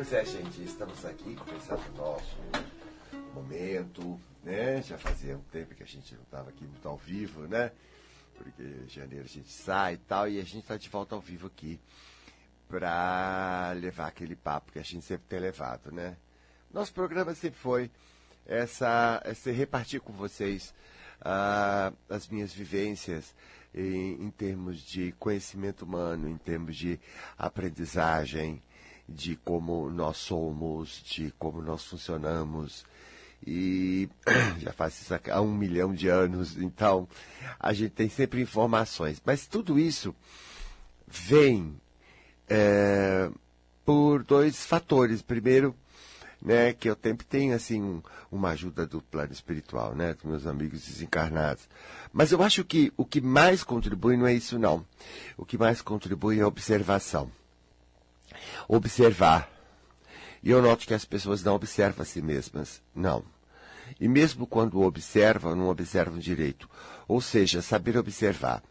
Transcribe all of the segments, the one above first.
Pois é, gente, estamos aqui começando o nosso momento, né? Já fazia um tempo que a gente não estava aqui muito ao vivo, né? Porque em janeiro a gente sai e tal, e a gente está de volta ao vivo aqui para levar aquele papo que a gente sempre tem levado, né? Nosso programa sempre foi essa, essa repartir com vocês uh, as minhas vivências em, em termos de conhecimento humano, em termos de aprendizagem, de como nós somos, de como nós funcionamos. E já faz isso há um milhão de anos, então a gente tem sempre informações. Mas tudo isso vem é, por dois fatores. Primeiro, né, que eu sempre tenho assim um, uma ajuda do plano espiritual, né, dos meus amigos desencarnados. Mas eu acho que o que mais contribui não é isso não. O que mais contribui é a observação observar. E eu noto que as pessoas não observam a si mesmas. Não. E mesmo quando observam, não observam direito. Ou seja, saber observar,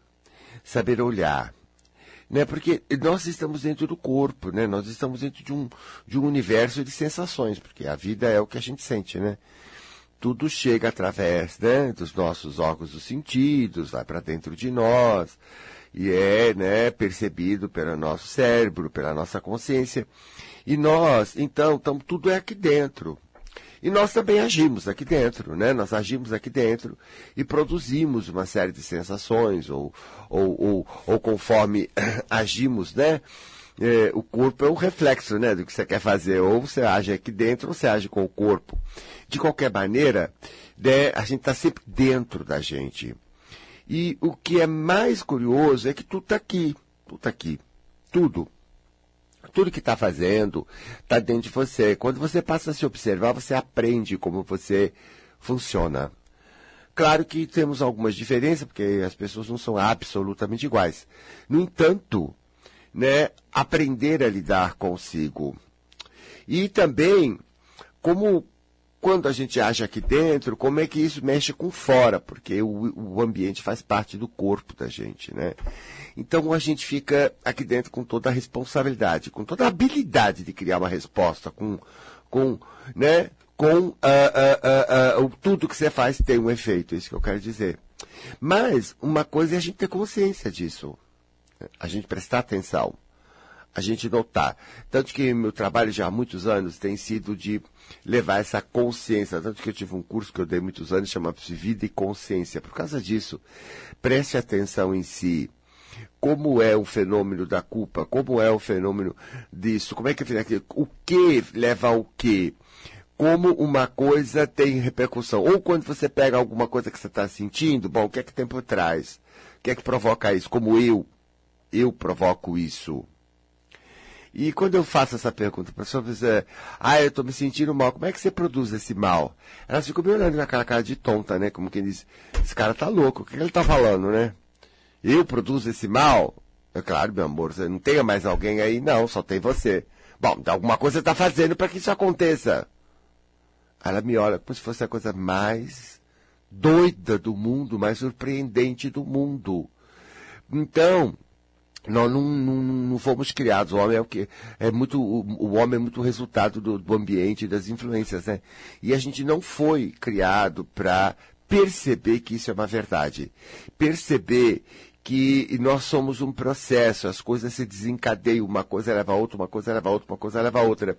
saber olhar. Né? Porque nós estamos dentro do corpo, né? nós estamos dentro de um, de um universo de sensações, porque a vida é o que a gente sente, né? Tudo chega através né, dos nossos órgãos dos sentidos, vai para dentro de nós e é né, percebido pelo nosso cérebro, pela nossa consciência. E nós, então, então, tudo é aqui dentro. E nós também agimos aqui dentro, né? Nós agimos aqui dentro e produzimos uma série de sensações, ou, ou, ou, ou conforme agimos, né? É, o corpo é um reflexo, né, do que você quer fazer. Ou você age aqui dentro, ou você age com o corpo. De qualquer maneira, né, a gente está sempre dentro da gente. E o que é mais curioso é que tudo está aqui. Tudo está aqui. Tudo. Tudo que está fazendo está dentro de você. Quando você passa a se observar, você aprende como você funciona. Claro que temos algumas diferenças, porque as pessoas não são absolutamente iguais. No entanto, né, aprender a lidar consigo. E também, como quando a gente age aqui dentro, como é que isso mexe com fora, porque o, o ambiente faz parte do corpo da gente, né? Então a gente fica aqui dentro com toda a responsabilidade, com toda a habilidade de criar uma resposta, com, com, né? Com uh, uh, uh, tudo que você faz tem um efeito, é isso que eu quero dizer. Mas uma coisa é a gente ter consciência disso, a gente prestar atenção a gente notar. Tanto que meu trabalho já há muitos anos tem sido de levar essa consciência. Tanto que eu tive um curso que eu dei muitos anos, chamado-se Vida e Consciência. Por causa disso, preste atenção em si. Como é o fenômeno da culpa? Como é o fenômeno disso? Como é que o que leva ao que? Como uma coisa tem repercussão? Ou quando você pega alguma coisa que você está sentindo, bom, o que é que tem por trás? O que é que provoca isso? Como eu, eu provoco isso. E quando eu faço essa pergunta para a pessoa, dizer, ah, eu estou me sentindo mal, como é que você produz esse mal? Elas ficam me olhando naquela cara de tonta, né? Como quem diz, esse cara tá louco, o que ele está falando, né? Eu produzo esse mal? É claro, meu amor, você não tenha mais alguém aí? Não, só tem você. Bom, então alguma coisa você está fazendo para que isso aconteça. Ela me olha como se fosse a coisa mais doida do mundo, mais surpreendente do mundo. Então, nós não, não, não, fomos criados. O homem é o que é muito o, o homem é muito resultado do, do ambiente das influências, né? E a gente não foi criado para perceber que isso é uma verdade, perceber que nós somos um processo, as coisas se desencadeiam, uma coisa leva a outra, uma coisa leva a outra, uma coisa leva a outra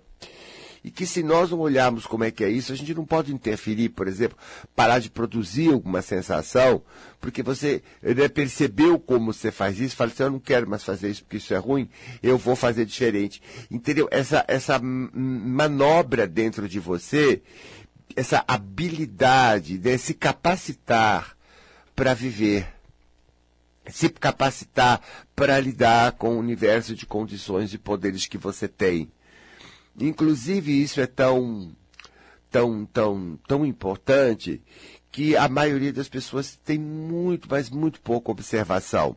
e que se nós não olharmos como é que é isso, a gente não pode interferir, por exemplo, parar de produzir alguma sensação, porque você né, percebeu como você faz isso, fala assim, eu não quero mais fazer isso porque isso é ruim, eu vou fazer diferente. Entendeu? Essa, essa manobra dentro de você, essa habilidade de se capacitar para viver se capacitar para lidar com o universo de condições e poderes que você tem. Inclusive, isso é tão, tão, tão, tão importante que a maioria das pessoas tem muito, mas muito pouca observação.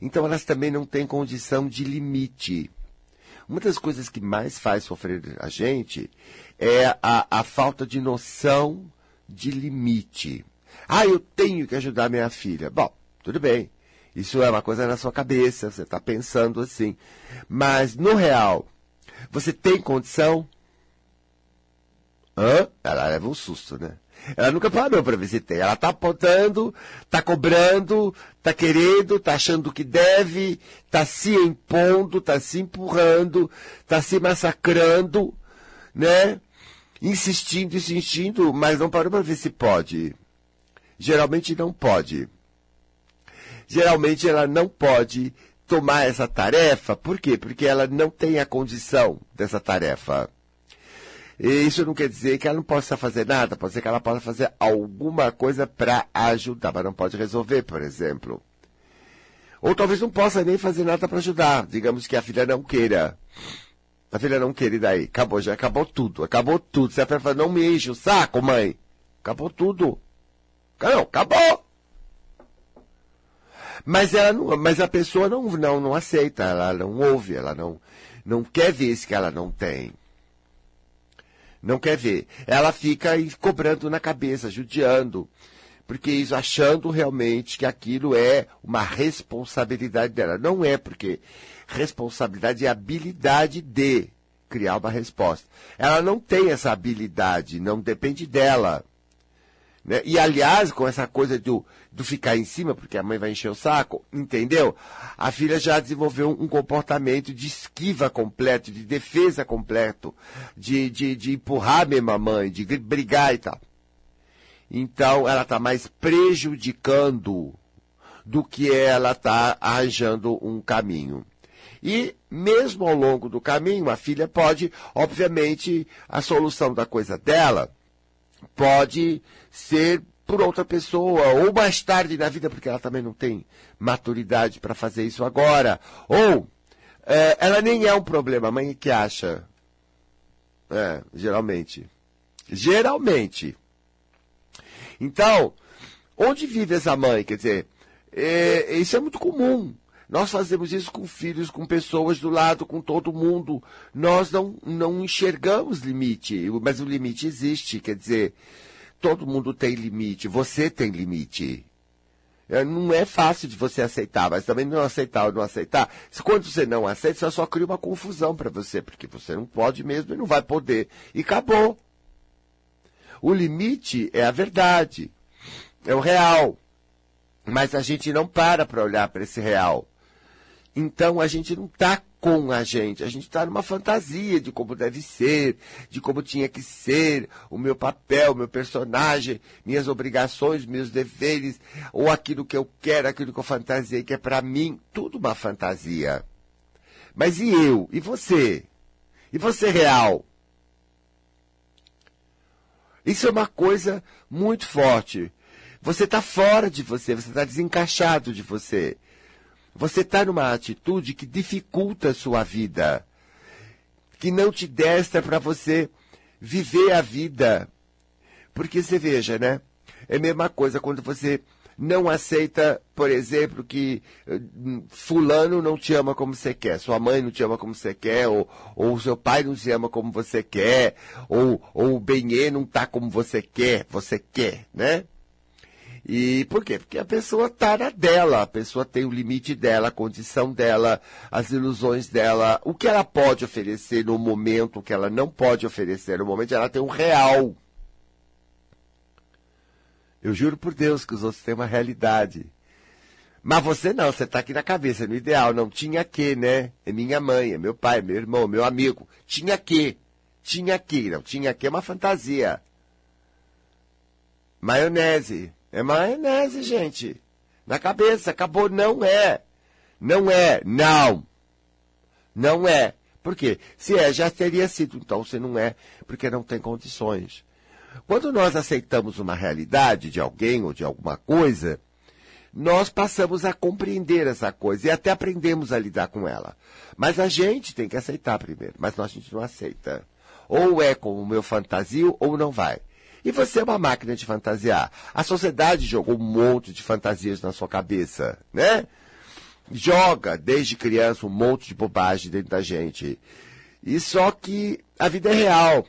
Então, elas também não têm condição de limite. Uma das coisas que mais faz sofrer a gente é a, a falta de noção de limite. Ah, eu tenho que ajudar minha filha. Bom, tudo bem. Isso é uma coisa na sua cabeça, você está pensando assim. Mas, no real, Você tem condição? Hã? Ela leva um susto, né? Ela nunca parou para ver se tem. Ela tá apontando, tá cobrando, tá querendo, tá achando que deve, tá se impondo, tá se empurrando, tá se massacrando, né? Insistindo, insistindo, mas não parou para ver se pode. Geralmente não pode. Geralmente ela não pode tomar essa tarefa, por quê? Porque ela não tem a condição dessa tarefa. E isso não quer dizer que ela não possa fazer nada, pode ser que ela possa fazer alguma coisa para ajudar, mas não pode resolver, por exemplo. Ou talvez não possa nem fazer nada para ajudar, digamos que a filha não queira. A filha não queira, e daí? Acabou, já acabou tudo, acabou tudo. Você vai falar, não me enche o saco, mãe. Acabou tudo. Não, acabou. Mas, ela não, mas a pessoa não, não, não aceita, ela não ouve, ela não, não quer ver isso que ela não tem. Não quer ver. Ela fica cobrando na cabeça, judiando. Porque isso, achando realmente que aquilo é uma responsabilidade dela. Não é, porque responsabilidade é habilidade de criar uma resposta. Ela não tem essa habilidade, não depende dela. Né? E, aliás, com essa coisa do, do ficar em cima, porque a mãe vai encher o saco, entendeu? A filha já desenvolveu um comportamento de esquiva completo, de defesa completo, de, de, de empurrar a mãe, de brigar e tal. Então, ela está mais prejudicando do que ela está arranjando um caminho. E, mesmo ao longo do caminho, a filha pode, obviamente, a solução da coisa dela pode ser por outra pessoa, ou mais tarde na vida, porque ela também não tem maturidade para fazer isso agora. Ou é, ela nem é um problema, a mãe que acha. É, geralmente. Geralmente. Então, onde vive essa mãe? Quer dizer, é, isso é muito comum. Nós fazemos isso com filhos, com pessoas do lado, com todo mundo. Nós não, não enxergamos limite, mas o limite existe. Quer dizer, todo mundo tem limite, você tem limite. É, não é fácil de você aceitar, mas também não aceitar ou não aceitar. Quando você não aceita, você só cria uma confusão para você, porque você não pode mesmo e não vai poder. E acabou. O limite é a verdade, é o real. Mas a gente não para para olhar para esse real. Então a gente não está com a gente, a gente está numa fantasia de como deve ser, de como tinha que ser, o meu papel, o meu personagem, minhas obrigações, meus deveres, ou aquilo que eu quero, aquilo que eu fantasiei, que é para mim, tudo uma fantasia. Mas e eu? E você? E você real? Isso é uma coisa muito forte. Você está fora de você, você está desencaixado de você. Você está numa atitude que dificulta a sua vida, que não te destra para você viver a vida. Porque você veja, né? É a mesma coisa quando você não aceita, por exemplo, que hum, fulano não te ama como você quer, sua mãe não te ama como você quer, ou, ou seu pai não te ama como você quer, ou, ou o benê não está como você quer, você quer, né? E por quê? Porque a pessoa está na dela, a pessoa tem o limite dela, a condição dela, as ilusões dela, o que ela pode oferecer no momento, o que ela não pode oferecer no momento, ela tem um real. Eu juro por Deus que os outros têm uma realidade. Mas você não, você está aqui na cabeça, no ideal, não tinha que, né? É minha mãe, é meu pai, é meu irmão, meu amigo. Tinha que. Tinha que, não, tinha que é uma fantasia. Maionese. É maionese, gente. Na cabeça, acabou. Não é. Não é. Não. Não é. Por quê? Se é, já teria sido. Então, se não é, porque não tem condições. Quando nós aceitamos uma realidade de alguém ou de alguma coisa, nós passamos a compreender essa coisa e até aprendemos a lidar com ela. Mas a gente tem que aceitar primeiro, mas nós a gente não aceita. Ou é como o meu fantasio ou não vai. E você é uma máquina de fantasiar. A sociedade jogou um monte de fantasias na sua cabeça, né? Joga, desde criança, um monte de bobagem dentro da gente. E só que a vida é real.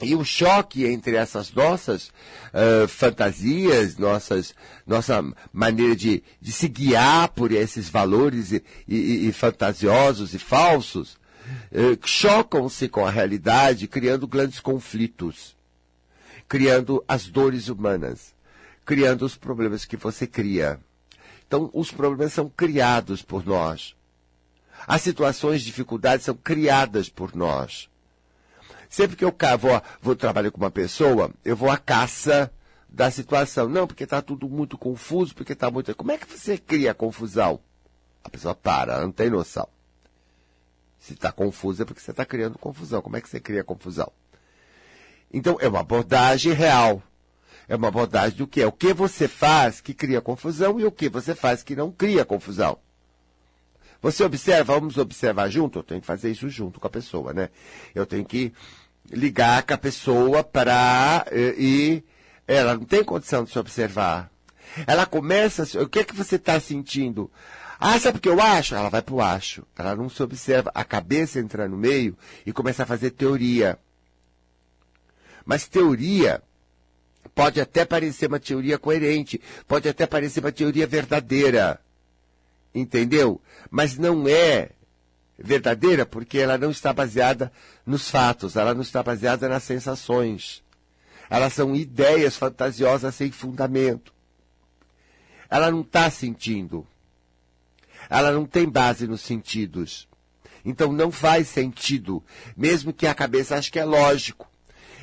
E o choque entre essas nossas uh, fantasias, nossas, nossa maneira de, de se guiar por esses valores e, e, e fantasiosos e falsos, eh, chocam-se com a realidade, criando grandes conflitos, criando as dores humanas, criando os problemas que você cria. Então, os problemas são criados por nós. As situações de dificuldade são criadas por nós. Sempre que eu vou, vou trabalhar com uma pessoa, eu vou à caça da situação. Não, porque está tudo muito confuso, porque está muito. Como é que você cria confusão? A pessoa para, não tem noção. Se está confuso é porque você está criando confusão. Como é que você cria confusão? Então, é uma abordagem real. É uma abordagem do que é o que você faz que cria confusão e o que você faz que não cria confusão. Você observa, vamos observar junto? Eu tenho que fazer isso junto com a pessoa, né? Eu tenho que ligar com a pessoa para eh, e ela não tem condição de se observar. Ela começa, o que é que você está sentindo? Ah, sabe o que eu acho? Ela vai para o acho. Ela não se observa. A cabeça entra no meio e começa a fazer teoria. Mas teoria pode até parecer uma teoria coerente, pode até parecer uma teoria verdadeira. Entendeu? Mas não é verdadeira porque ela não está baseada nos fatos, ela não está baseada nas sensações. Elas são ideias fantasiosas sem fundamento. Ela não está sentindo. Ela não tem base nos sentidos. Então não faz sentido, mesmo que a cabeça ache que é lógico.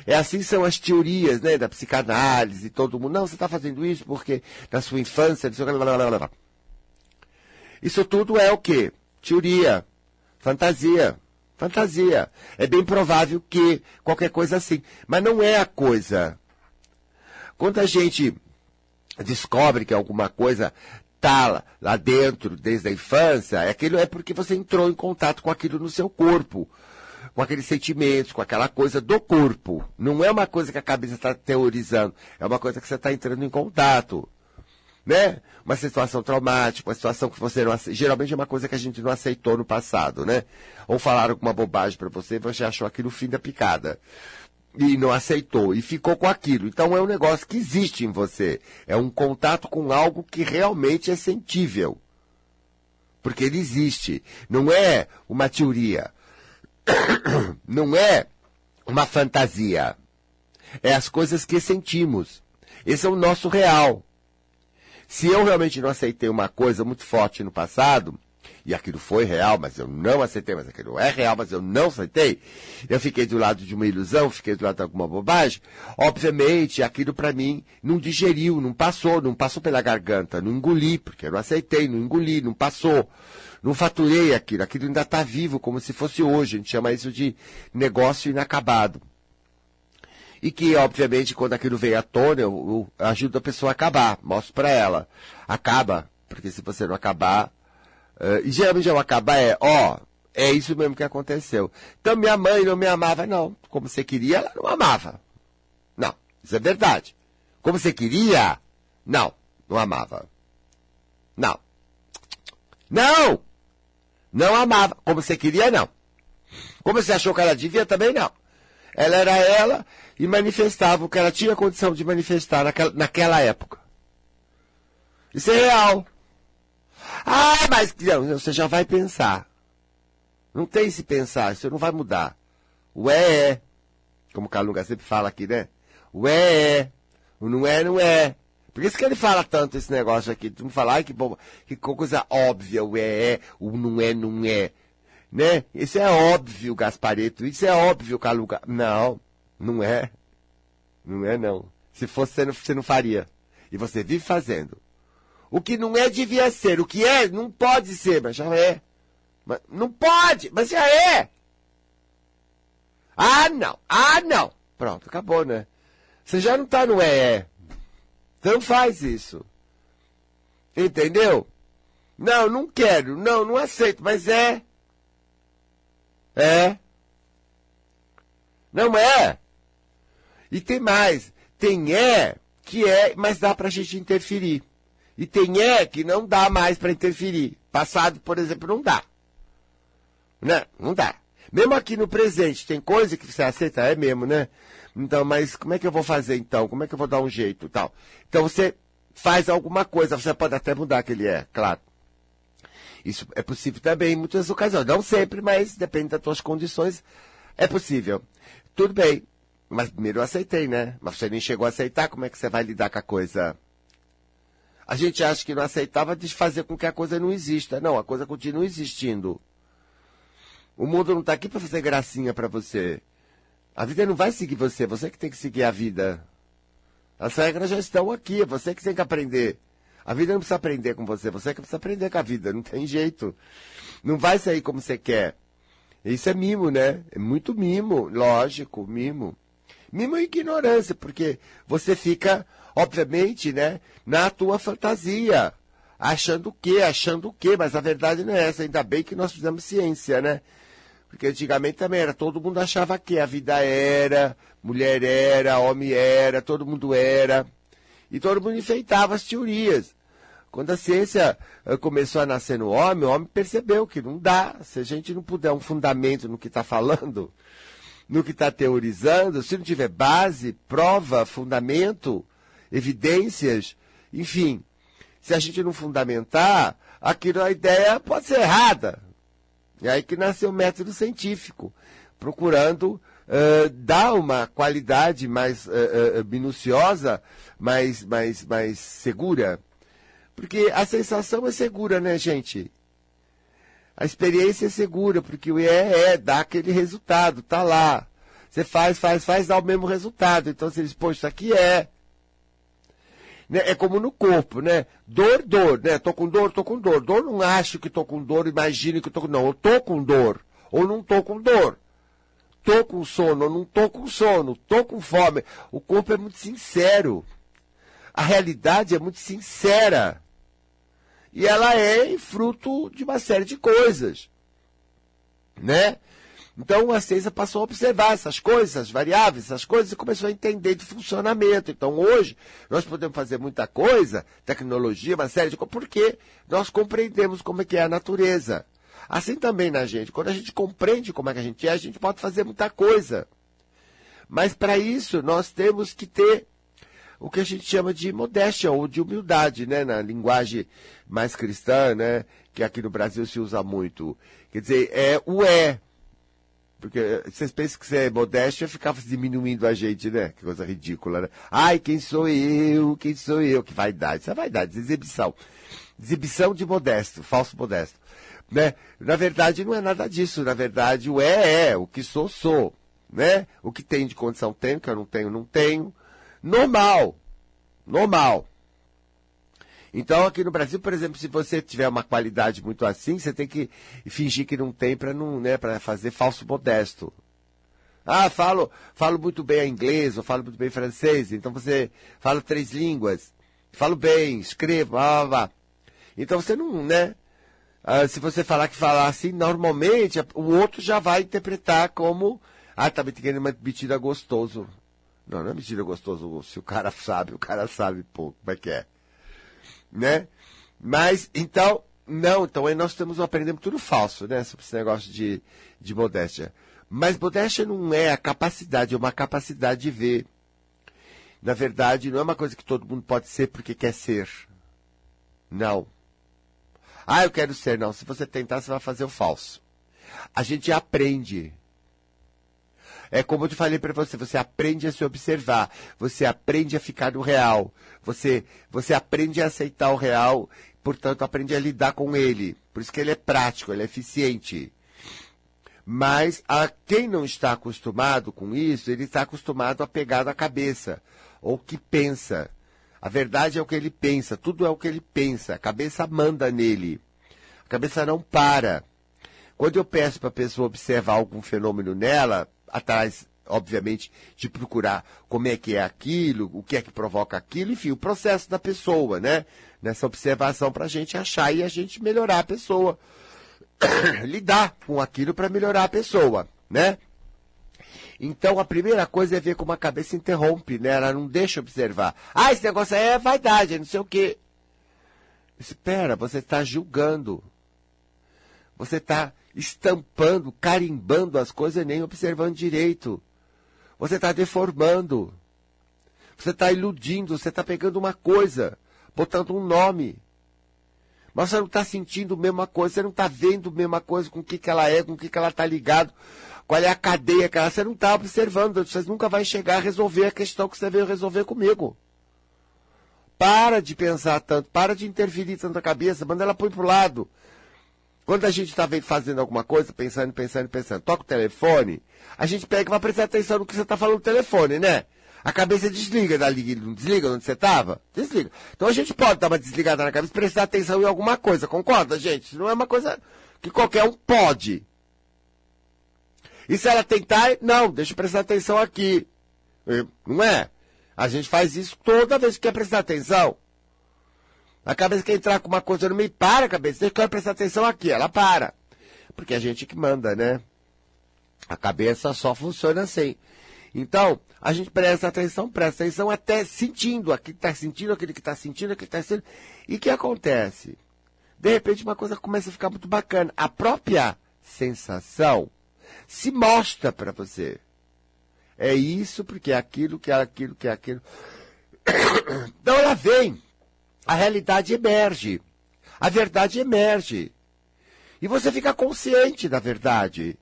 É assim são as teorias, né, da psicanálise, todo mundo. Não, você está fazendo isso porque na sua infância, isso tudo é o quê? Teoria, fantasia, fantasia. É bem provável que qualquer coisa assim, mas não é a coisa. Quando a gente descobre que alguma coisa está lá dentro desde a infância, aquilo é porque você entrou em contato com aquilo no seu corpo com aqueles sentimentos, com aquela coisa do corpo. Não é uma coisa que a cabeça está teorizando, é uma coisa que você está entrando em contato. Né? Uma situação traumática, uma situação que você não Geralmente é uma coisa que a gente não aceitou no passado, né? Ou falaram alguma bobagem para você e você achou aquilo o fim da picada. E não aceitou, e ficou com aquilo. Então é um negócio que existe em você. É um contato com algo que realmente é sentível. Porque ele existe. Não é uma teoria. não é uma fantasia. É as coisas que sentimos. Esse é o nosso real. Se eu realmente não aceitei uma coisa muito forte no passado, e aquilo foi real, mas eu não aceitei, mas aquilo é real, mas eu não aceitei, eu fiquei do lado de uma ilusão, fiquei do lado de alguma bobagem, obviamente aquilo para mim não digeriu, não passou, não passou pela garganta, não engoli, porque eu não aceitei, não engoli, não passou. Não faturei aquilo, aquilo ainda está vivo, como se fosse hoje. A gente chama isso de negócio inacabado. E que, obviamente, quando aquilo vem à tona, eu, eu ajudo a pessoa a acabar, mostro para ela. Acaba, porque se você não acabar. Uh, e geralmente o acabar é, ó, é isso mesmo que aconteceu. Então minha mãe não me amava, não. Como você queria, ela não amava. Não, isso é verdade. Como você queria, não, não amava. Não. Não! Não amava. Como você queria, não. Como você achou que ela devia, também não. Ela era ela e manifestava o que ela tinha condição de manifestar naquela, naquela época. Isso é real. Ah, mas não, você já vai pensar. Não tem se pensar, isso não vai mudar. O é é. Como o Calunga sempre fala aqui, né? O é é. O não é, não é. Por isso que ele fala tanto esse negócio aqui. Tu não fala, ai que bom, que coisa óbvia, o é, é, o não é, não é. Né? Isso é óbvio, Gaspareto. Isso é óbvio, Caluca. Não, não é. Não é, não. Se fosse, você não, você não faria. E você vive fazendo. O que não é, devia ser. O que é, não pode ser, mas já é. Mas, não pode, mas já é. Ah, não. Ah, não. Pronto, acabou, né? Você já não está no é, é. Não faz isso. Entendeu? Não, não quero. Não, não aceito. Mas é. É. Não é. E tem mais. Tem é que é, mas dá pra gente interferir. E tem é que não dá mais para interferir. Passado, por exemplo, não dá. Né? Não dá. Mesmo aqui no presente, tem coisa que você aceita, é mesmo, né? Então, mas como é que eu vou fazer então? Como é que eu vou dar um jeito tal? Então você faz alguma coisa, você pode até mudar aquele é, claro. Isso é possível também em muitas ocasiões. Não sempre, mas depende das tuas condições. É possível. Tudo bem. Mas primeiro eu aceitei, né? Mas você nem chegou a aceitar, como é que você vai lidar com a coisa? A gente acha que não aceitava de fazer com que a coisa não exista. Não, a coisa continua existindo. O mundo não está aqui para fazer gracinha para você. A vida não vai seguir você, você que tem que seguir a vida. As regras já estão aqui, é você que tem que aprender. A vida não precisa aprender com você, você que precisa aprender com a vida, não tem jeito. Não vai sair como você quer. Isso é mimo, né? É muito mimo, lógico, mimo. Mimo é ignorância, porque você fica, obviamente, né, na tua fantasia. Achando o quê? Achando o quê? Mas a verdade não é essa. Ainda bem que nós fizemos ciência, né? Porque antigamente também era, todo mundo achava que a vida era, mulher era, homem era, todo mundo era. E todo mundo enfeitava as teorias. Quando a ciência eh, começou a nascer no homem, o homem percebeu que não dá. Se a gente não puder um fundamento no que está falando, no que está teorizando, se não tiver base, prova, fundamento, evidências, enfim, se a gente não fundamentar, aquilo a ideia pode ser errada. E aí que nasceu o método científico, procurando uh, dar uma qualidade mais uh, minuciosa, mais, mais, mais segura. Porque a sensação é segura, né, gente? A experiência é segura, porque o é, é, dá aquele resultado, tá lá. Você faz, faz, faz, dá o mesmo resultado. Então você diz, poxa, isso aqui é. Né? É como no corpo, né? Dor, dor, né? Tô com dor, tô com dor. Dor não acho que tô com dor, imagine que tô com. Não, eu tô com dor. Ou não tô com dor. Tô com sono, ou não tô com sono. Tô com fome. O corpo é muito sincero. A realidade é muito sincera. E ela é fruto de uma série de coisas. Né? Então a ciência passou a observar essas coisas, essas variáveis, essas coisas, e começou a entender de funcionamento. Então hoje nós podemos fazer muita coisa, tecnologia, uma série de coisas, porque nós compreendemos como é que é a natureza. Assim também na gente. Quando a gente compreende como é que a gente é, a gente pode fazer muita coisa. Mas para isso nós temos que ter o que a gente chama de modéstia ou de humildade, né? Na linguagem mais cristã, né? Que aqui no Brasil se usa muito. Quer dizer, é o é. Porque vocês pensam que você é modéstia ficava diminuindo a gente, né? Que coisa ridícula, né? Ai, quem sou eu? Quem sou eu? Que vaidade. Isso é vaidade, exibição. Exibição de modesto, falso modesto. Né? Na verdade, não é nada disso. Na verdade, o é, é. O que sou, sou. Né? O que tem de condição, tenho. O que eu não tenho, não tenho. Normal. Normal. Então, aqui no Brasil, por exemplo, se você tiver uma qualidade muito assim, você tem que fingir que não tem para não, né, para fazer falso modesto. Ah, falo, falo muito bem inglês, ou falo muito bem francês, então você fala três línguas. Falo bem, escrevo, blá, blá, blá. Então você não, né? Ah, se você falar que falar assim, normalmente o outro já vai interpretar como, ah, tá me querendo uma mentira gostoso. Não, não é mentira gostoso. Se o cara sabe, o cara sabe, pô, como é que é né? Mas, então, não, então aí nós temos aprendendo tudo falso, né? Sobre esse negócio de, de modéstia. Mas modéstia não é a capacidade, é uma capacidade de ver. Na verdade, não é uma coisa que todo mundo pode ser porque quer ser. Não. Ah, eu quero ser. Não, se você tentar, você vai fazer o falso. A gente aprende. É como eu te falei para você, você aprende a se observar, você aprende a ficar no real, você, você aprende a aceitar o real, portanto aprende a lidar com ele. Por isso que ele é prático, ele é eficiente. Mas a quem não está acostumado com isso, ele está acostumado a pegar na cabeça, ou que pensa. A verdade é o que ele pensa, tudo é o que ele pensa, a cabeça manda nele. A cabeça não para. Quando eu peço para a pessoa observar algum fenômeno nela, atrás, obviamente, de procurar como é que é aquilo, o que é que provoca aquilo, enfim, o processo da pessoa, né? Nessa observação para a gente achar e a gente melhorar a pessoa. Lidar com aquilo para melhorar a pessoa, né? Então a primeira coisa é ver como a cabeça interrompe, né? Ela não deixa observar. Ah, esse negócio aí é vaidade, não sei o quê. Espera, você está julgando. Você está estampando, carimbando as coisas e nem observando direito. Você está deformando. Você está iludindo, você está pegando uma coisa, botando um nome. Mas você não está sentindo a mesma coisa, você não está vendo a mesma coisa com o que, que ela é, com o que, que ela está ligado, qual é a cadeia que ela. Você não está observando, você nunca vai chegar a resolver a questão que você veio resolver comigo. Para de pensar tanto, para de interferir tanto a cabeça, manda ela põe pro lado. Quando a gente está fazendo alguma coisa, pensando, pensando, pensando, toca o telefone, a gente pega e vai prestar atenção no que você está falando no telefone, né? A cabeça desliga dali, não desliga onde você estava? Desliga. Então a gente pode dar uma desligada na cabeça e prestar atenção em alguma coisa, concorda, gente? Não é uma coisa que qualquer um pode. E se ela tentar, não, deixa eu prestar atenção aqui. Não é? A gente faz isso toda vez que quer prestar atenção. A cabeça quer entrar com uma coisa no meio, para a cabeça, deixa eu prestar atenção aqui, ela para. Porque a gente que manda, né? A cabeça só funciona assim. Então, a gente presta atenção, presta atenção até sentindo, aquele que está sentindo, aquele que está sentindo, aquele que está sentindo. E o que acontece? De repente uma coisa começa a ficar muito bacana. A própria sensação se mostra para você. É isso porque é aquilo, que é aquilo, que é aquilo. Então ela vem. A realidade emerge. A verdade emerge. E você fica consciente da verdade.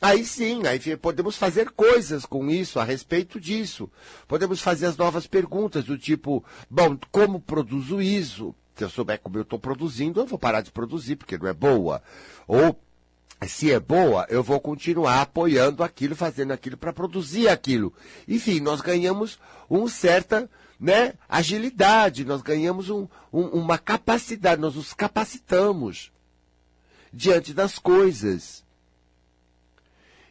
Aí sim, aí podemos fazer coisas com isso, a respeito disso. Podemos fazer as novas perguntas do tipo, bom, como produzo isso? Se eu souber como eu estou produzindo, eu vou parar de produzir, porque não é boa. Ou, se é boa, eu vou continuar apoiando aquilo, fazendo aquilo para produzir aquilo. Enfim, nós ganhamos uma certa né, agilidade, nós ganhamos um, um, uma capacidade, nós nos capacitamos diante das coisas.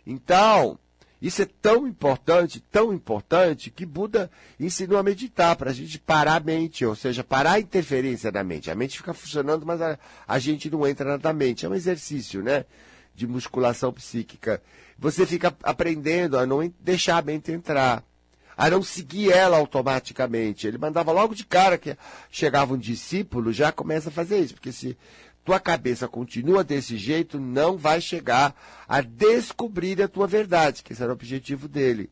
Então, isso é tão importante, tão importante, que Buda ensinou a meditar, para a gente parar a mente, ou seja, parar a interferência da mente. A mente fica funcionando, mas a, a gente não entra na mente. É um exercício, né? De musculação psíquica. Você fica aprendendo a não deixar a mente entrar, a não seguir ela automaticamente. Ele mandava logo de cara que chegava um discípulo, já começa a fazer isso, porque se tua cabeça continua desse jeito, não vai chegar a descobrir a tua verdade, que esse era o objetivo dele.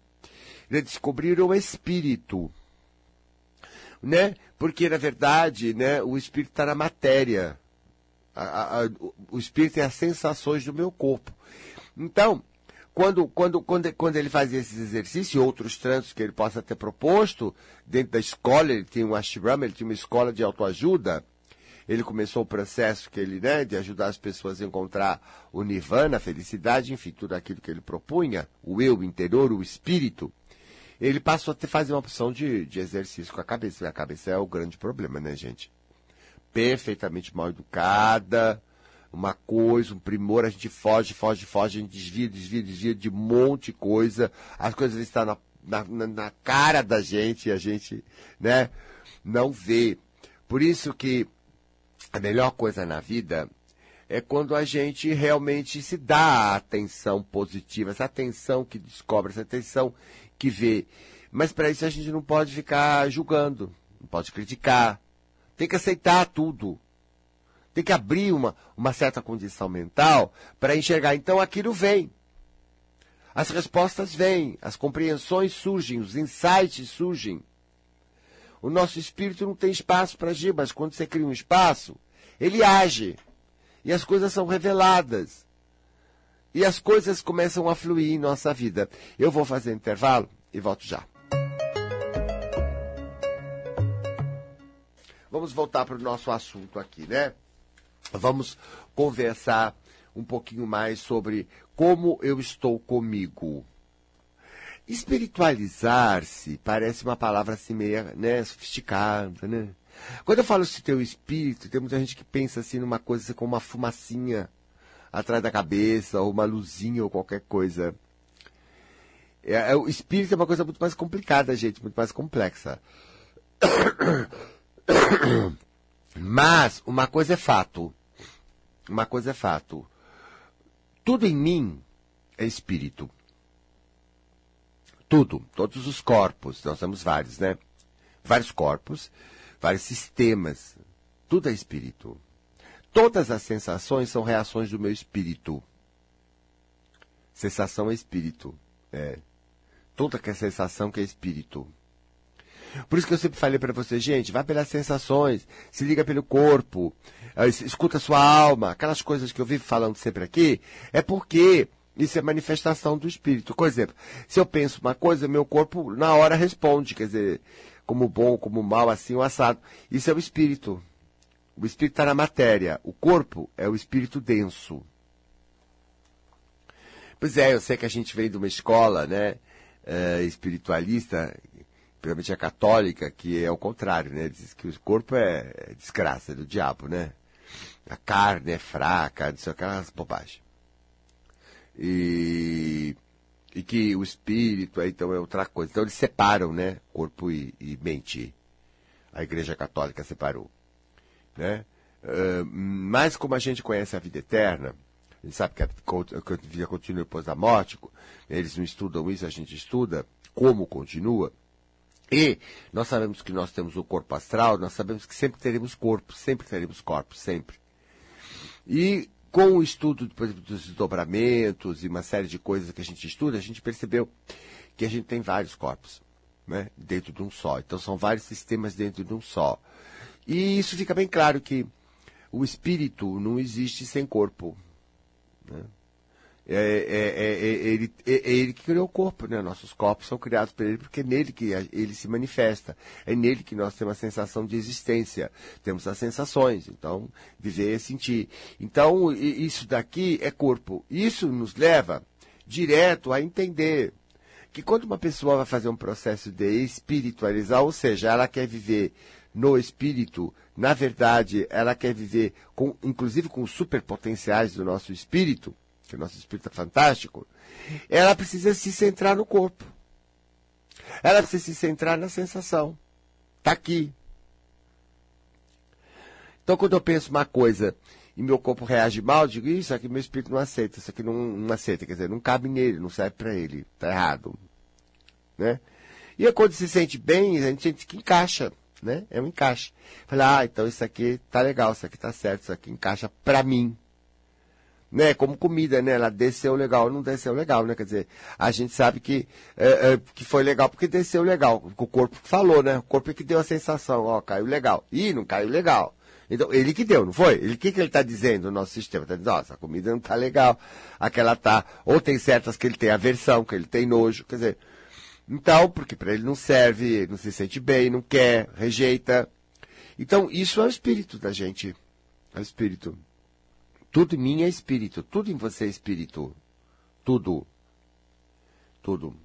Ele descobrir o espírito. Né? Porque, na verdade, né, o espírito está na matéria. A, a, o espírito é as sensações do meu corpo. Então, quando, quando, quando, quando ele fazia esses exercícios e outros trânsitos que ele possa ter proposto, dentro da escola, ele tinha um ashram, ele tinha uma escola de autoajuda, ele começou o processo que ele, né, de ajudar as pessoas a encontrar o nirvana, a felicidade, enfim, tudo aquilo que ele propunha, o eu interior, o espírito. Ele passou a ter, fazer uma opção de, de exercício com a cabeça. A cabeça é o grande problema, né, gente? Perfeitamente mal educada, uma coisa, um primor, a gente foge, foge, foge, a gente desvia, desvia, desvia de um monte de coisa, as coisas estão na, na, na cara da gente e a gente, né, não vê. Por isso que a melhor coisa na vida é quando a gente realmente se dá a atenção positiva, essa atenção que descobre, essa atenção que vê. Mas para isso a gente não pode ficar julgando, não pode criticar. Tem que aceitar tudo. Tem que abrir uma, uma certa condição mental para enxergar. Então aquilo vem. As respostas vêm, as compreensões surgem, os insights surgem. O nosso espírito não tem espaço para agir, mas quando você cria um espaço, ele age. E as coisas são reveladas. E as coisas começam a fluir em nossa vida. Eu vou fazer intervalo e volto já. Vamos voltar para o nosso assunto aqui, né? Vamos conversar um pouquinho mais sobre como eu estou comigo. Espiritualizar-se parece uma palavra assim meio né, sofisticada, né? Quando eu falo se teu espírito, tem muita gente que pensa assim numa coisa assim, como uma fumacinha atrás da cabeça, ou uma luzinha, ou qualquer coisa. É, é, o espírito é uma coisa muito mais complicada, gente, muito mais complexa. Mas uma coisa é fato. Uma coisa é fato. Tudo em mim é espírito. Tudo, todos os corpos, nós temos vários, né? Vários corpos, vários sistemas. Tudo é espírito. Todas as sensações são reações do meu espírito. Sensação é espírito. É. Toda que é sensação que é espírito. Por isso que eu sempre falei para você, gente, vá pelas sensações, se liga pelo corpo, eh, escuta sua alma, aquelas coisas que eu vivo falando sempre aqui, é porque isso é manifestação do espírito. Por exemplo, se eu penso uma coisa, meu corpo na hora responde, quer dizer, como bom, como mal, assim, o assado. Isso é o espírito. O espírito está na matéria. O corpo é o espírito denso. Pois é, eu sei que a gente vem de uma escola, né, uh, espiritualista, principalmente a católica, que é o contrário, né? Diz que o corpo é, é desgraça é do diabo, né? A carne é fraca, não sei aquelas bobagens. E, e que o espírito, então, é outra coisa. Então eles separam, né? Corpo e, e mente. A Igreja Católica separou. Né? Uh, mas como a gente conhece a vida eterna, a gente sabe que a, que a vida continua depois da morte, eles não estudam isso, a gente estuda como continua. E nós sabemos que nós temos o corpo astral, nós sabemos que sempre teremos corpo, sempre teremos corpo, sempre. E com o estudo depois dos desdobramentos e uma série de coisas que a gente estuda, a gente percebeu que a gente tem vários corpos, né, dentro de um só. Então são vários sistemas dentro de um só. E isso fica bem claro que o espírito não existe sem corpo. Né? É, é, é, ele, é, ele que criou o corpo, né? Nossos corpos são criados por ele porque é nele que ele se manifesta. É nele que nós temos a sensação de existência. Temos as sensações. Então, viver é sentir. Então, isso daqui é corpo. Isso nos leva direto a entender que quando uma pessoa vai fazer um processo de espiritualizar, ou seja, ela quer viver no espírito, na verdade, ela quer viver com, inclusive com os superpotenciais do nosso espírito, que o nosso espírito é fantástico, ela precisa se centrar no corpo. Ela precisa se centrar na sensação. Está aqui. Então, quando eu penso uma coisa e meu corpo reage mal, eu digo, isso aqui meu espírito não aceita, isso aqui não, não aceita, quer dizer, não cabe nele, não serve para ele, está errado. Né? E quando se sente bem, a gente sente que encaixa, né? É um encaixe. Fala, ah, então isso aqui tá legal, isso aqui tá certo, isso aqui encaixa para mim né? Como comida, né? Ela desceu legal, não desceu legal, né? Quer dizer, a gente sabe que, é, é, que foi legal porque desceu legal. O corpo falou, né? O corpo é que deu a sensação, ó, caiu legal. Ih, não caiu legal. Então, ele que deu, não foi? Ele que, que ele está dizendo no nosso sistema? Está dizendo, ó, essa comida não está legal, aquela tá. Ou tem certas que ele tem aversão, que ele tem nojo, quer dizer. Então, porque para ele não serve, não se sente bem, não quer, rejeita. Então, isso é o espírito da gente. É o espírito. Tudo em mim é espírito, tudo em você é espírito. Tudo. Tudo.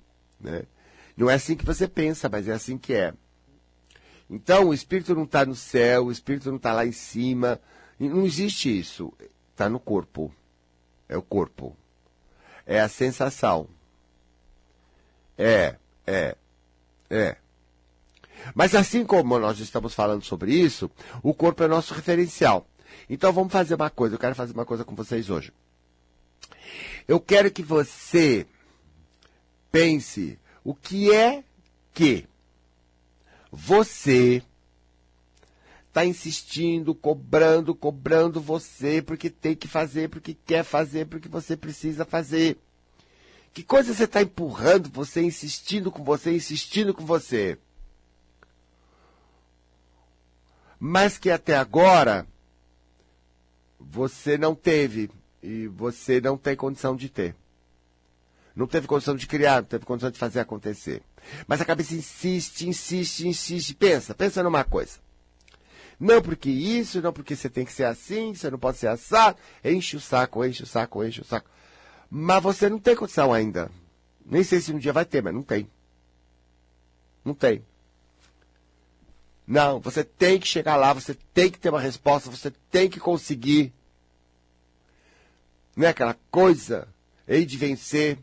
Né? Não é assim que você pensa, mas é assim que é. Então, o espírito não está no céu, o espírito não está lá em cima. Não existe isso. Está no corpo. É o corpo. É a sensação. É, é, é. Mas assim como nós estamos falando sobre isso, o corpo é nosso referencial. Então vamos fazer uma coisa. Eu quero fazer uma coisa com vocês hoje. Eu quero que você pense o que é que você está insistindo, cobrando, cobrando você porque tem que fazer, porque quer fazer, porque você precisa fazer. Que coisa você está empurrando você, insistindo com você, insistindo com você? Mas que até agora você não teve e você não tem condição de ter. Não teve condição de criar, não teve condição de fazer acontecer. Mas a cabeça insiste, insiste, insiste. Pensa, pensa numa coisa. Não porque isso, não porque você tem que ser assim, você não pode ser assado. Enche o saco, enche o saco, enche o saco. Mas você não tem condição ainda. Nem sei se um dia vai ter, mas não tem. Não tem. Não, você tem que chegar lá, você tem que ter uma resposta, você tem que conseguir. Não é aquela coisa, hei de vencer.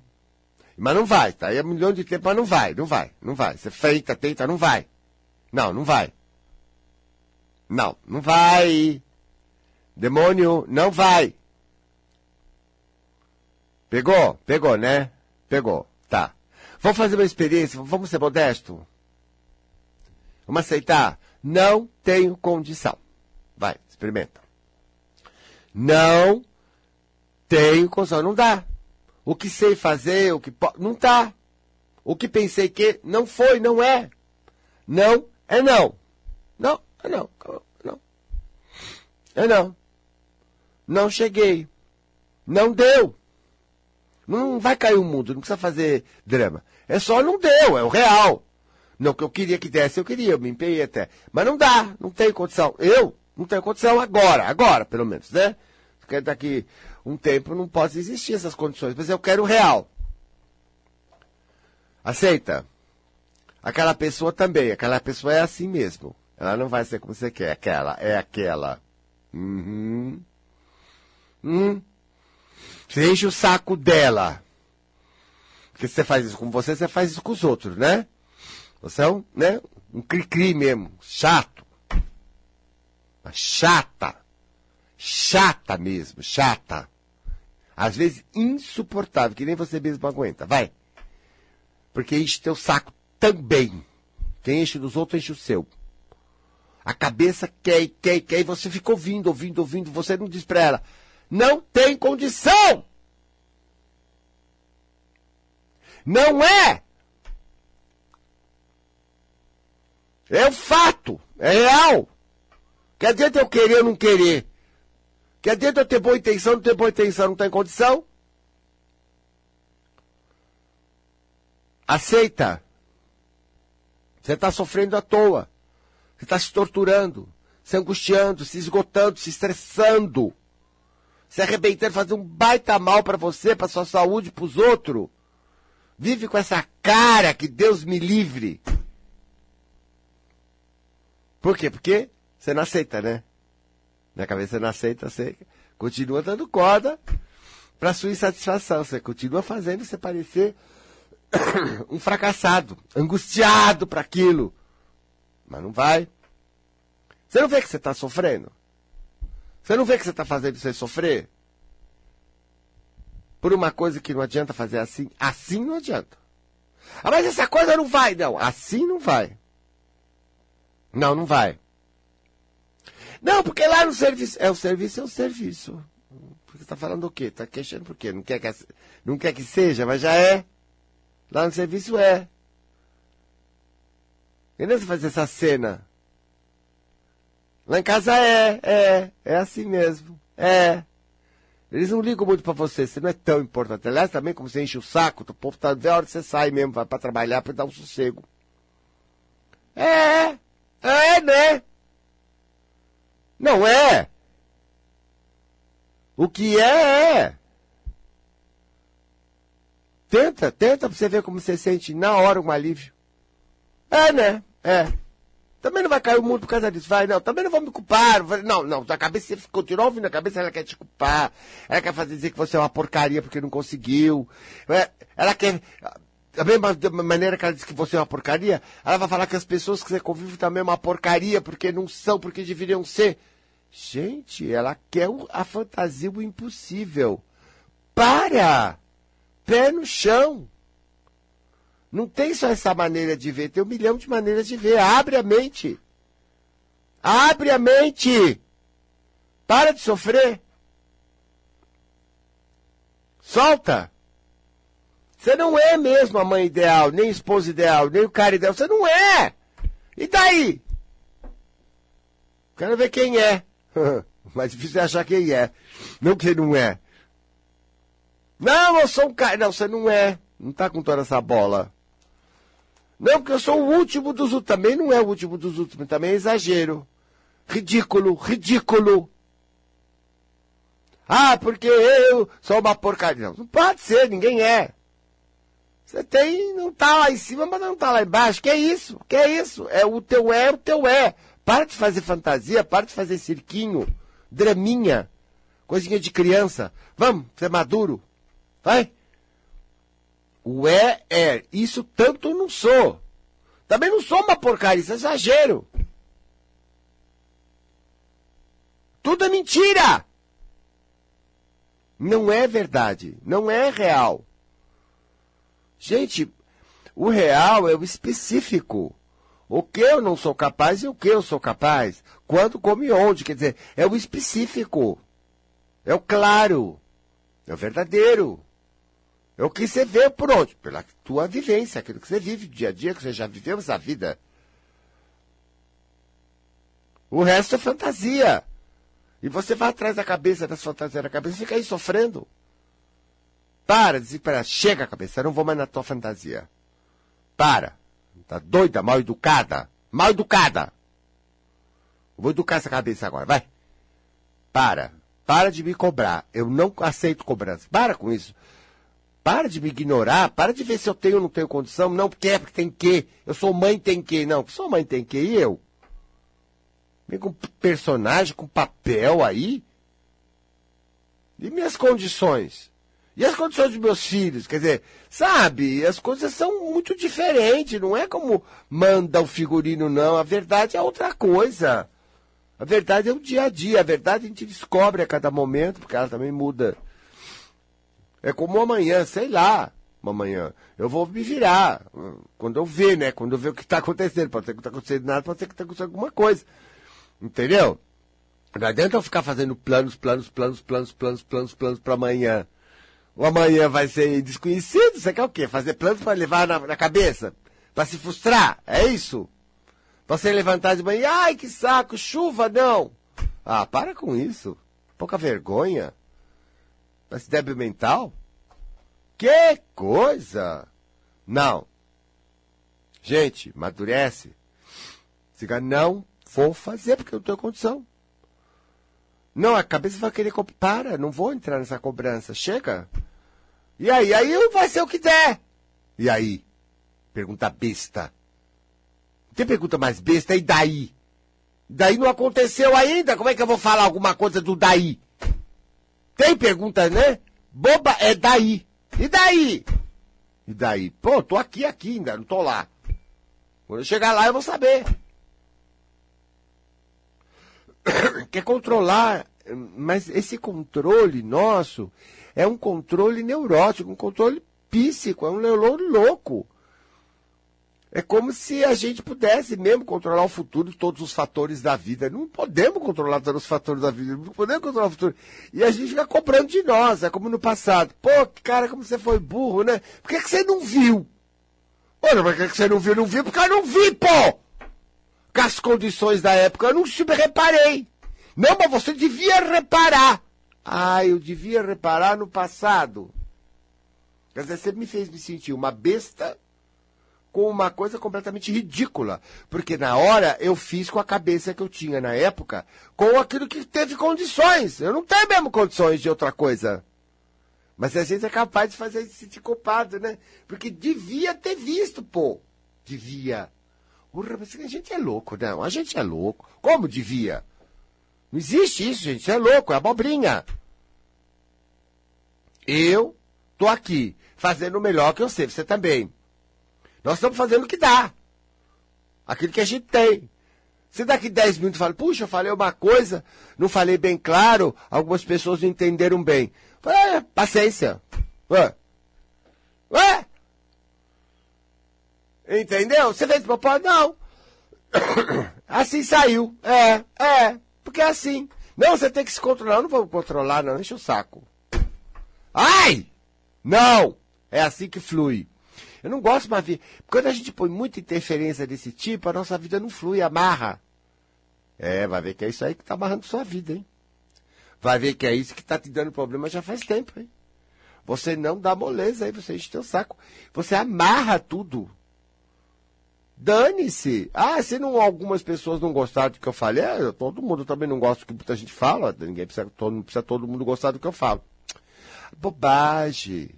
Mas não vai, tá aí um milhão de tempo, mas não vai, não vai, não vai. Você feita, tenta, não vai. Não, não vai. Não, não vai. Demônio, não vai. Pegou? Pegou, né? Pegou. Tá. Vamos fazer uma experiência, vamos ser modesto. Vamos aceitar? Não tenho condição. Vai, experimenta. Não tenho condição. Não dá. O que sei fazer, o que pode. Não tá. O que pensei que não foi, não é. Não é não. Não é não. Não. É não. Não cheguei. Não deu. Não vai cair o mundo, não precisa fazer drama. É só não deu, é o real. Não que eu queria que desse, eu queria, eu me empenhei até. Mas não dá, não tem condição. Eu não tenho condição agora, agora, pelo menos, né? Daqui um tempo não pode existir essas condições, mas eu quero o real. Aceita? Aquela pessoa também, aquela pessoa é assim mesmo. Ela não vai ser como você quer, aquela, é aquela. Uhum. Hum. Você enche o saco dela. Porque você faz isso com você, você faz isso com os outros, né? Você é um, né? Um cri-cri mesmo. Chato. Chata. Chata mesmo, chata. Às vezes insuportável, que nem você mesmo aguenta. Vai. Porque enche teu saco também. Quem enche dos outros, enche o seu. A cabeça quer, quer, quer, e você fica ouvindo, ouvindo, ouvindo, você não diz pra ela. Não tem condição! Não é! É o fato, é real. Que adianta eu querer ou não querer? Que adianta ter boa intenção, não ter boa intenção, não tem condição? Aceita. Você está sofrendo à toa. Você está se torturando, se angustiando, se esgotando, se estressando, se arrebentando, fazendo um baita mal para você, para sua saúde, para os outros. Vive com essa cara que Deus me livre. Por quê? Porque você não aceita, né? Na cabeça não aceita, você continua dando corda para sua insatisfação. Você continua fazendo você parecer um fracassado, angustiado para aquilo. Mas não vai. Você não vê que você está sofrendo? Você não vê que você está fazendo você sofrer? Por uma coisa que não adianta fazer assim? Assim não adianta. Ah, mas essa coisa não vai, não. Assim não vai. Não, não vai. Não, porque lá no serviço. É, o serviço é o serviço. Você está falando o quê? Está queixando por quê? Não quer, que, não quer que seja, mas já é. Lá no serviço é. E não você fazer essa cena. Lá em casa é, é, é assim mesmo. É. Eles não ligam muito para você, você não é tão importante. Aliás, também como você enche o saco, o povo tá a hora que você sai mesmo, vai para trabalhar para dar um sossego. É. É, né? Não é. O que é, é. Tenta, tenta pra você ver como você sente na hora um alívio. É, né? É. Também não vai cair o mundo por causa disso. Vai, não. Também não vou me culpar. Não, não. A cabeça, você continua ouvindo a cabeça, ela quer te culpar. Ela quer fazer dizer que você é uma porcaria porque não conseguiu. É, ela quer da mesma maneira que ela diz que você é uma porcaria, ela vai falar que as pessoas que você convive também é uma porcaria, porque não são, porque deveriam ser. Gente, ela quer a fantasia o impossível. Para! Pé no chão. Não tem só essa maneira de ver, tem um milhão de maneiras de ver. Abre a mente. Abre a mente. Para de sofrer. Solta. Você não é mesmo a mãe ideal, nem esposa ideal, nem o cara ideal. Você não é! E daí? Quero ver quem é. Mais difícil é achar quem é. Não quem não é. Não, eu sou um cara. Não, você não é. Não tá com toda essa bola. Não, porque eu sou o último dos últimos. Também não é o último dos últimos. Também é exagero. Ridículo, ridículo. Ah, porque eu sou uma porcaria. Não, não pode ser, ninguém é. Você tem, não tá lá em cima, mas não tá lá embaixo. Que é isso? Que é isso? É o teu é, o teu é. Para de fazer fantasia, para de fazer cirquinho, draminha, coisinha de criança. Vamos, você é maduro. Vai. O é, é. Isso tanto eu não sou. Também não sou uma porcaria, isso é exagero. Tudo é mentira. Não é verdade. Não é real. Gente, o real é o específico. O que eu não sou capaz e o que eu sou capaz. Quando, como e onde. Quer dizer, é o específico. É o claro. É o verdadeiro. É o que você vê por onde? Pela tua vivência, aquilo que você vive dia a dia, que você já viveu essa vida. O resto é fantasia. E você vai atrás da cabeça, das fantasias da cabeça, fica aí sofrendo. Para, desesperar. Chega, cabeça, eu não vou mais na tua fantasia. Para. Tá doida, mal educada. Mal educada. Vou educar essa cabeça agora, vai. Para. Para de me cobrar. Eu não aceito cobrança. Para com isso. Para de me ignorar. Para de ver se eu tenho ou não tenho condição. Não, porque é porque tem que. Eu sou mãe, tem que. Não, sou mãe, tem que. E eu? Vem com personagem, com papel aí. E minhas condições? E as condições dos meus filhos? Quer dizer, sabe, as coisas são muito diferentes. Não é como manda o figurino, não. A verdade é outra coisa. A verdade é o dia a dia. A verdade a gente descobre a cada momento, porque ela também muda. É como amanhã, sei lá. Amanhã. Eu vou me virar. Quando eu ver, né? Quando eu ver o que está acontecendo. Pode ser que não está acontecendo nada, pode ser que está acontecendo alguma coisa. Entendeu? Não adianta eu ficar fazendo planos, planos, planos, planos, planos, planos, planos para amanhã. O amanhã vai ser desconhecido. Você quer o quê? Fazer planos para levar na, na cabeça? Para se frustrar? É isso? Você levantar de manhã, ai que saco, chuva não. Ah, para com isso. Pouca vergonha. Parece débil mental. Que coisa! Não. Gente, madurece. Diga, não vou fazer porque eu não tenho condição. Não, a cabeça vai querer. Para, não vou entrar nessa cobrança. Chega. E aí? Aí vai ser o que der. E aí? Pergunta besta. Tem pergunta mais besta, e daí? Daí não aconteceu ainda, como é que eu vou falar alguma coisa do daí? Tem pergunta, né? Boba é daí. E daí? E daí? Pô, tô aqui, aqui ainda, não tô lá. Quando eu chegar lá eu vou saber. Quer controlar, mas esse controle nosso é um controle neurótico, um controle psíquico, é um neurônio louco. É como se a gente pudesse mesmo controlar o futuro todos os fatores da vida. Não podemos controlar todos os fatores da vida, não podemos controlar o futuro. E a gente fica cobrando de nós, é como no passado. Pô, cara, como você foi burro, né? Por que, que você não viu? Olha, por que, que você não viu? Não viu porque eu não vi, pô! Com as condições da época, eu não super reparei. Não, mas você devia reparar. Ah, eu devia reparar no passado. Quer dizer, você me fez me sentir uma besta com uma coisa completamente ridícula. Porque na hora eu fiz com a cabeça que eu tinha na época, com aquilo que teve condições. Eu não tenho mesmo condições de outra coisa. Mas a gente é capaz de fazer se sentir culpado, né? Porque devia ter visto, pô. Devia. A gente é louco, não. A gente é louco. Como devia? Não existe isso, gente. Isso é louco, é abobrinha. Eu tô aqui, fazendo o melhor que eu sei. Você também. Nós estamos fazendo o que dá. Aquilo que a gente tem. Se daqui 10 minutos fala, puxa, eu falei uma coisa, não falei bem claro, algumas pessoas não entenderam bem. Fala, é, paciência. Ué. Ué? Entendeu? Você fez propósito? Não. Assim saiu. É, é. Porque é assim. Não, você tem que se controlar. Eu não vou controlar, não. Deixa o saco. Ai! Não! É assim que flui. Eu não gosto mais de. Quando a gente põe muita interferência desse tipo, a nossa vida não flui, amarra. É, vai ver que é isso aí que está amarrando sua vida, hein? Vai ver que é isso que está te dando problema já faz tempo, hein? Você não dá moleza aí, você enche teu saco. Você amarra tudo. Dane-se. Ah, se não, algumas pessoas não gostaram do que eu falei, é, todo mundo também não gosta do que muita gente fala. Ninguém precisa todo, precisa todo mundo gostar do que eu falo. Bobagem.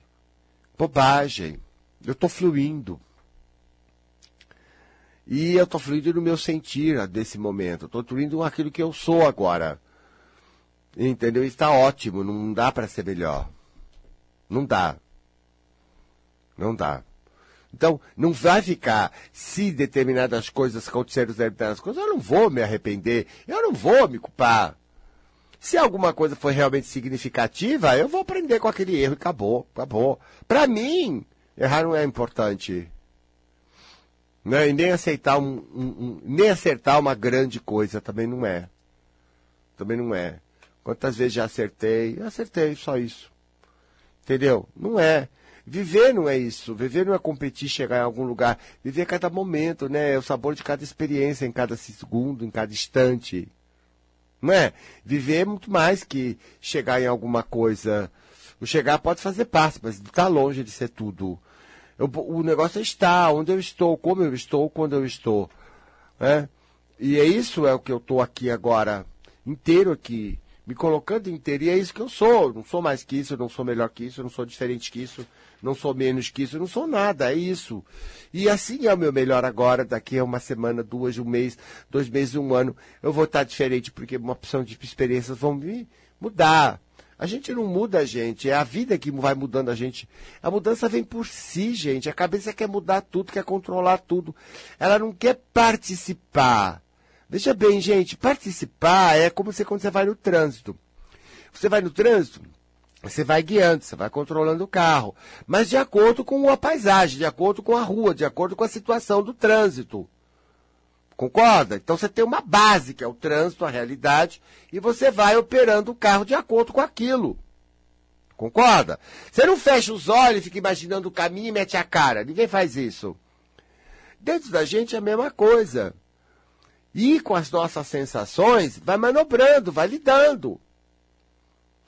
Bobagem. Eu estou fluindo. E eu estou fluindo no meu sentir desse momento. Estou fluindo aquilo que eu sou agora. Entendeu? Está ótimo. Não dá para ser melhor. Não dá. Não dá. Então, não vai ficar, se determinadas coisas acontecerem, determinadas coisas, eu não vou me arrepender, eu não vou me culpar. Se alguma coisa foi realmente significativa, eu vou aprender com aquele erro e acabou, acabou. Para mim, Errar não é importante. Né? E nem aceitar um, um, um, nem acertar uma grande coisa também não é. Também não é. Quantas vezes já acertei? Eu acertei, só isso. Entendeu? Não é. Viver não é isso. Viver não é competir, chegar em algum lugar. Viver é cada momento, né? É o sabor de cada experiência, em cada segundo, em cada instante. Não é? Viver é muito mais que chegar em alguma coisa. O chegar pode fazer parte, mas está longe de ser tudo. Eu, o negócio é estar, onde eu estou, como eu estou, quando eu estou. Né? E é isso é o que eu estou aqui agora, inteiro aqui, me colocando inteiro. E é isso que eu sou. Não sou mais que isso, não sou melhor que isso, não sou diferente que isso, não sou menos que isso, não sou nada, é isso. E assim é o meu melhor agora, daqui a uma semana, duas, um mês, dois meses, um ano, eu vou estar diferente, porque uma opção de experiências vão me mudar. A gente não muda a gente, é a vida que vai mudando a gente. A mudança vem por si, gente. A cabeça quer mudar tudo, quer controlar tudo. Ela não quer participar. Veja bem, gente, participar é como você quando você vai no trânsito. Você vai no trânsito, você vai guiando, você vai controlando o carro, mas de acordo com a paisagem, de acordo com a rua, de acordo com a situação do trânsito. Concorda? Então você tem uma base, que é o trânsito, a realidade, e você vai operando o carro de acordo com aquilo. Concorda? Você não fecha os olhos e fica imaginando o caminho e mete a cara. Ninguém faz isso. Dentro da gente é a mesma coisa. E com as nossas sensações, vai manobrando, vai lidando.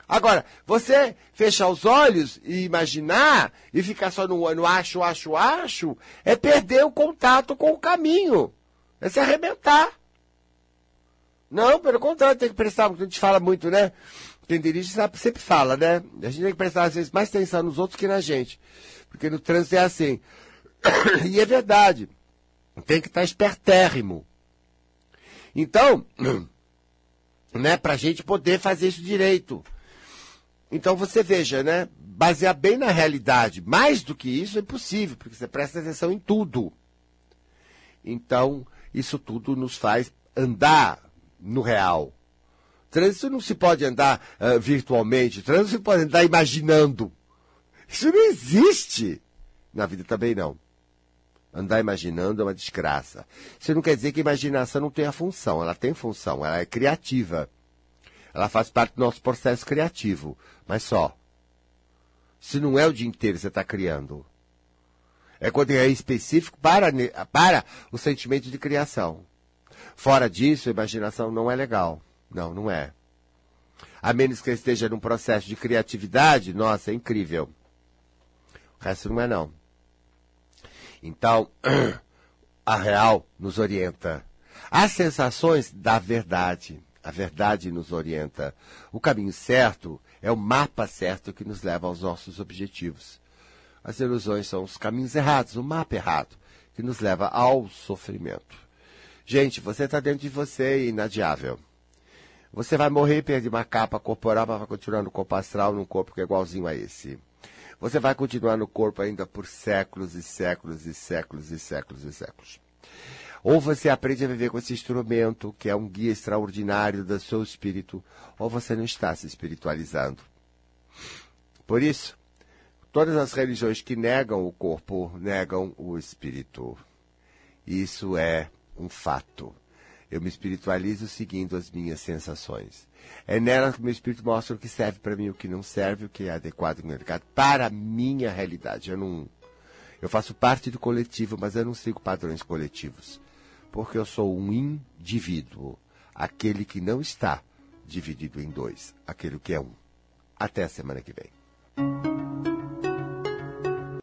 Agora, você fechar os olhos e imaginar e ficar só no, no acho, acho, acho, é perder o contato com o caminho. É se arrebentar. Não, pelo contrário, tem que prestar, porque a gente fala muito, né? Quem dirige sabe, sempre fala, né? A gente tem que prestar, às vezes, mais atenção nos outros que na gente. Porque no trânsito é assim. e é verdade. Tem que estar espertérrimo. Então, né, pra gente poder fazer isso direito. Então você veja, né? Basear bem na realidade. Mais do que isso é impossível, porque você presta atenção em tudo. Então, isso tudo nos faz andar no real. Trânsito não se pode andar uh, virtualmente, trânsito se pode andar imaginando. Isso não existe. Na vida também não. Andar imaginando é uma desgraça. Isso não quer dizer que a imaginação não tenha função. Ela tem função, ela é criativa. Ela faz parte do nosso processo criativo. Mas só. Se não é o dia inteiro você está criando. É quando é específico para, para o sentimento de criação. Fora disso, a imaginação não é legal. Não, não é. A menos que esteja num processo de criatividade, nossa, é incrível. O resto não é não. Então, a real nos orienta. As sensações da verdade. A verdade nos orienta. O caminho certo é o mapa certo que nos leva aos nossos objetivos. As ilusões são os caminhos errados, o mapa errado, que nos leva ao sofrimento. Gente, você está dentro de você é inadiável. Você vai morrer e perder uma capa corporal, mas vai continuar no corpo astral, num corpo que é igualzinho a esse. Você vai continuar no corpo ainda por séculos e séculos e séculos e séculos e séculos. Ou você aprende a viver com esse instrumento, que é um guia extraordinário do seu espírito, ou você não está se espiritualizando. Por isso, Todas as religiões que negam o corpo negam o espírito. Isso é um fato. Eu me espiritualizo seguindo as minhas sensações. É nela que meu espírito mostra o que serve para mim, o que não serve, o que é adequado, o que não é para a minha realidade. Eu não. Eu faço parte do coletivo, mas eu não sigo padrões coletivos. Porque eu sou um indivíduo. Aquele que não está dividido em dois. Aquele que é um. Até a semana que vem.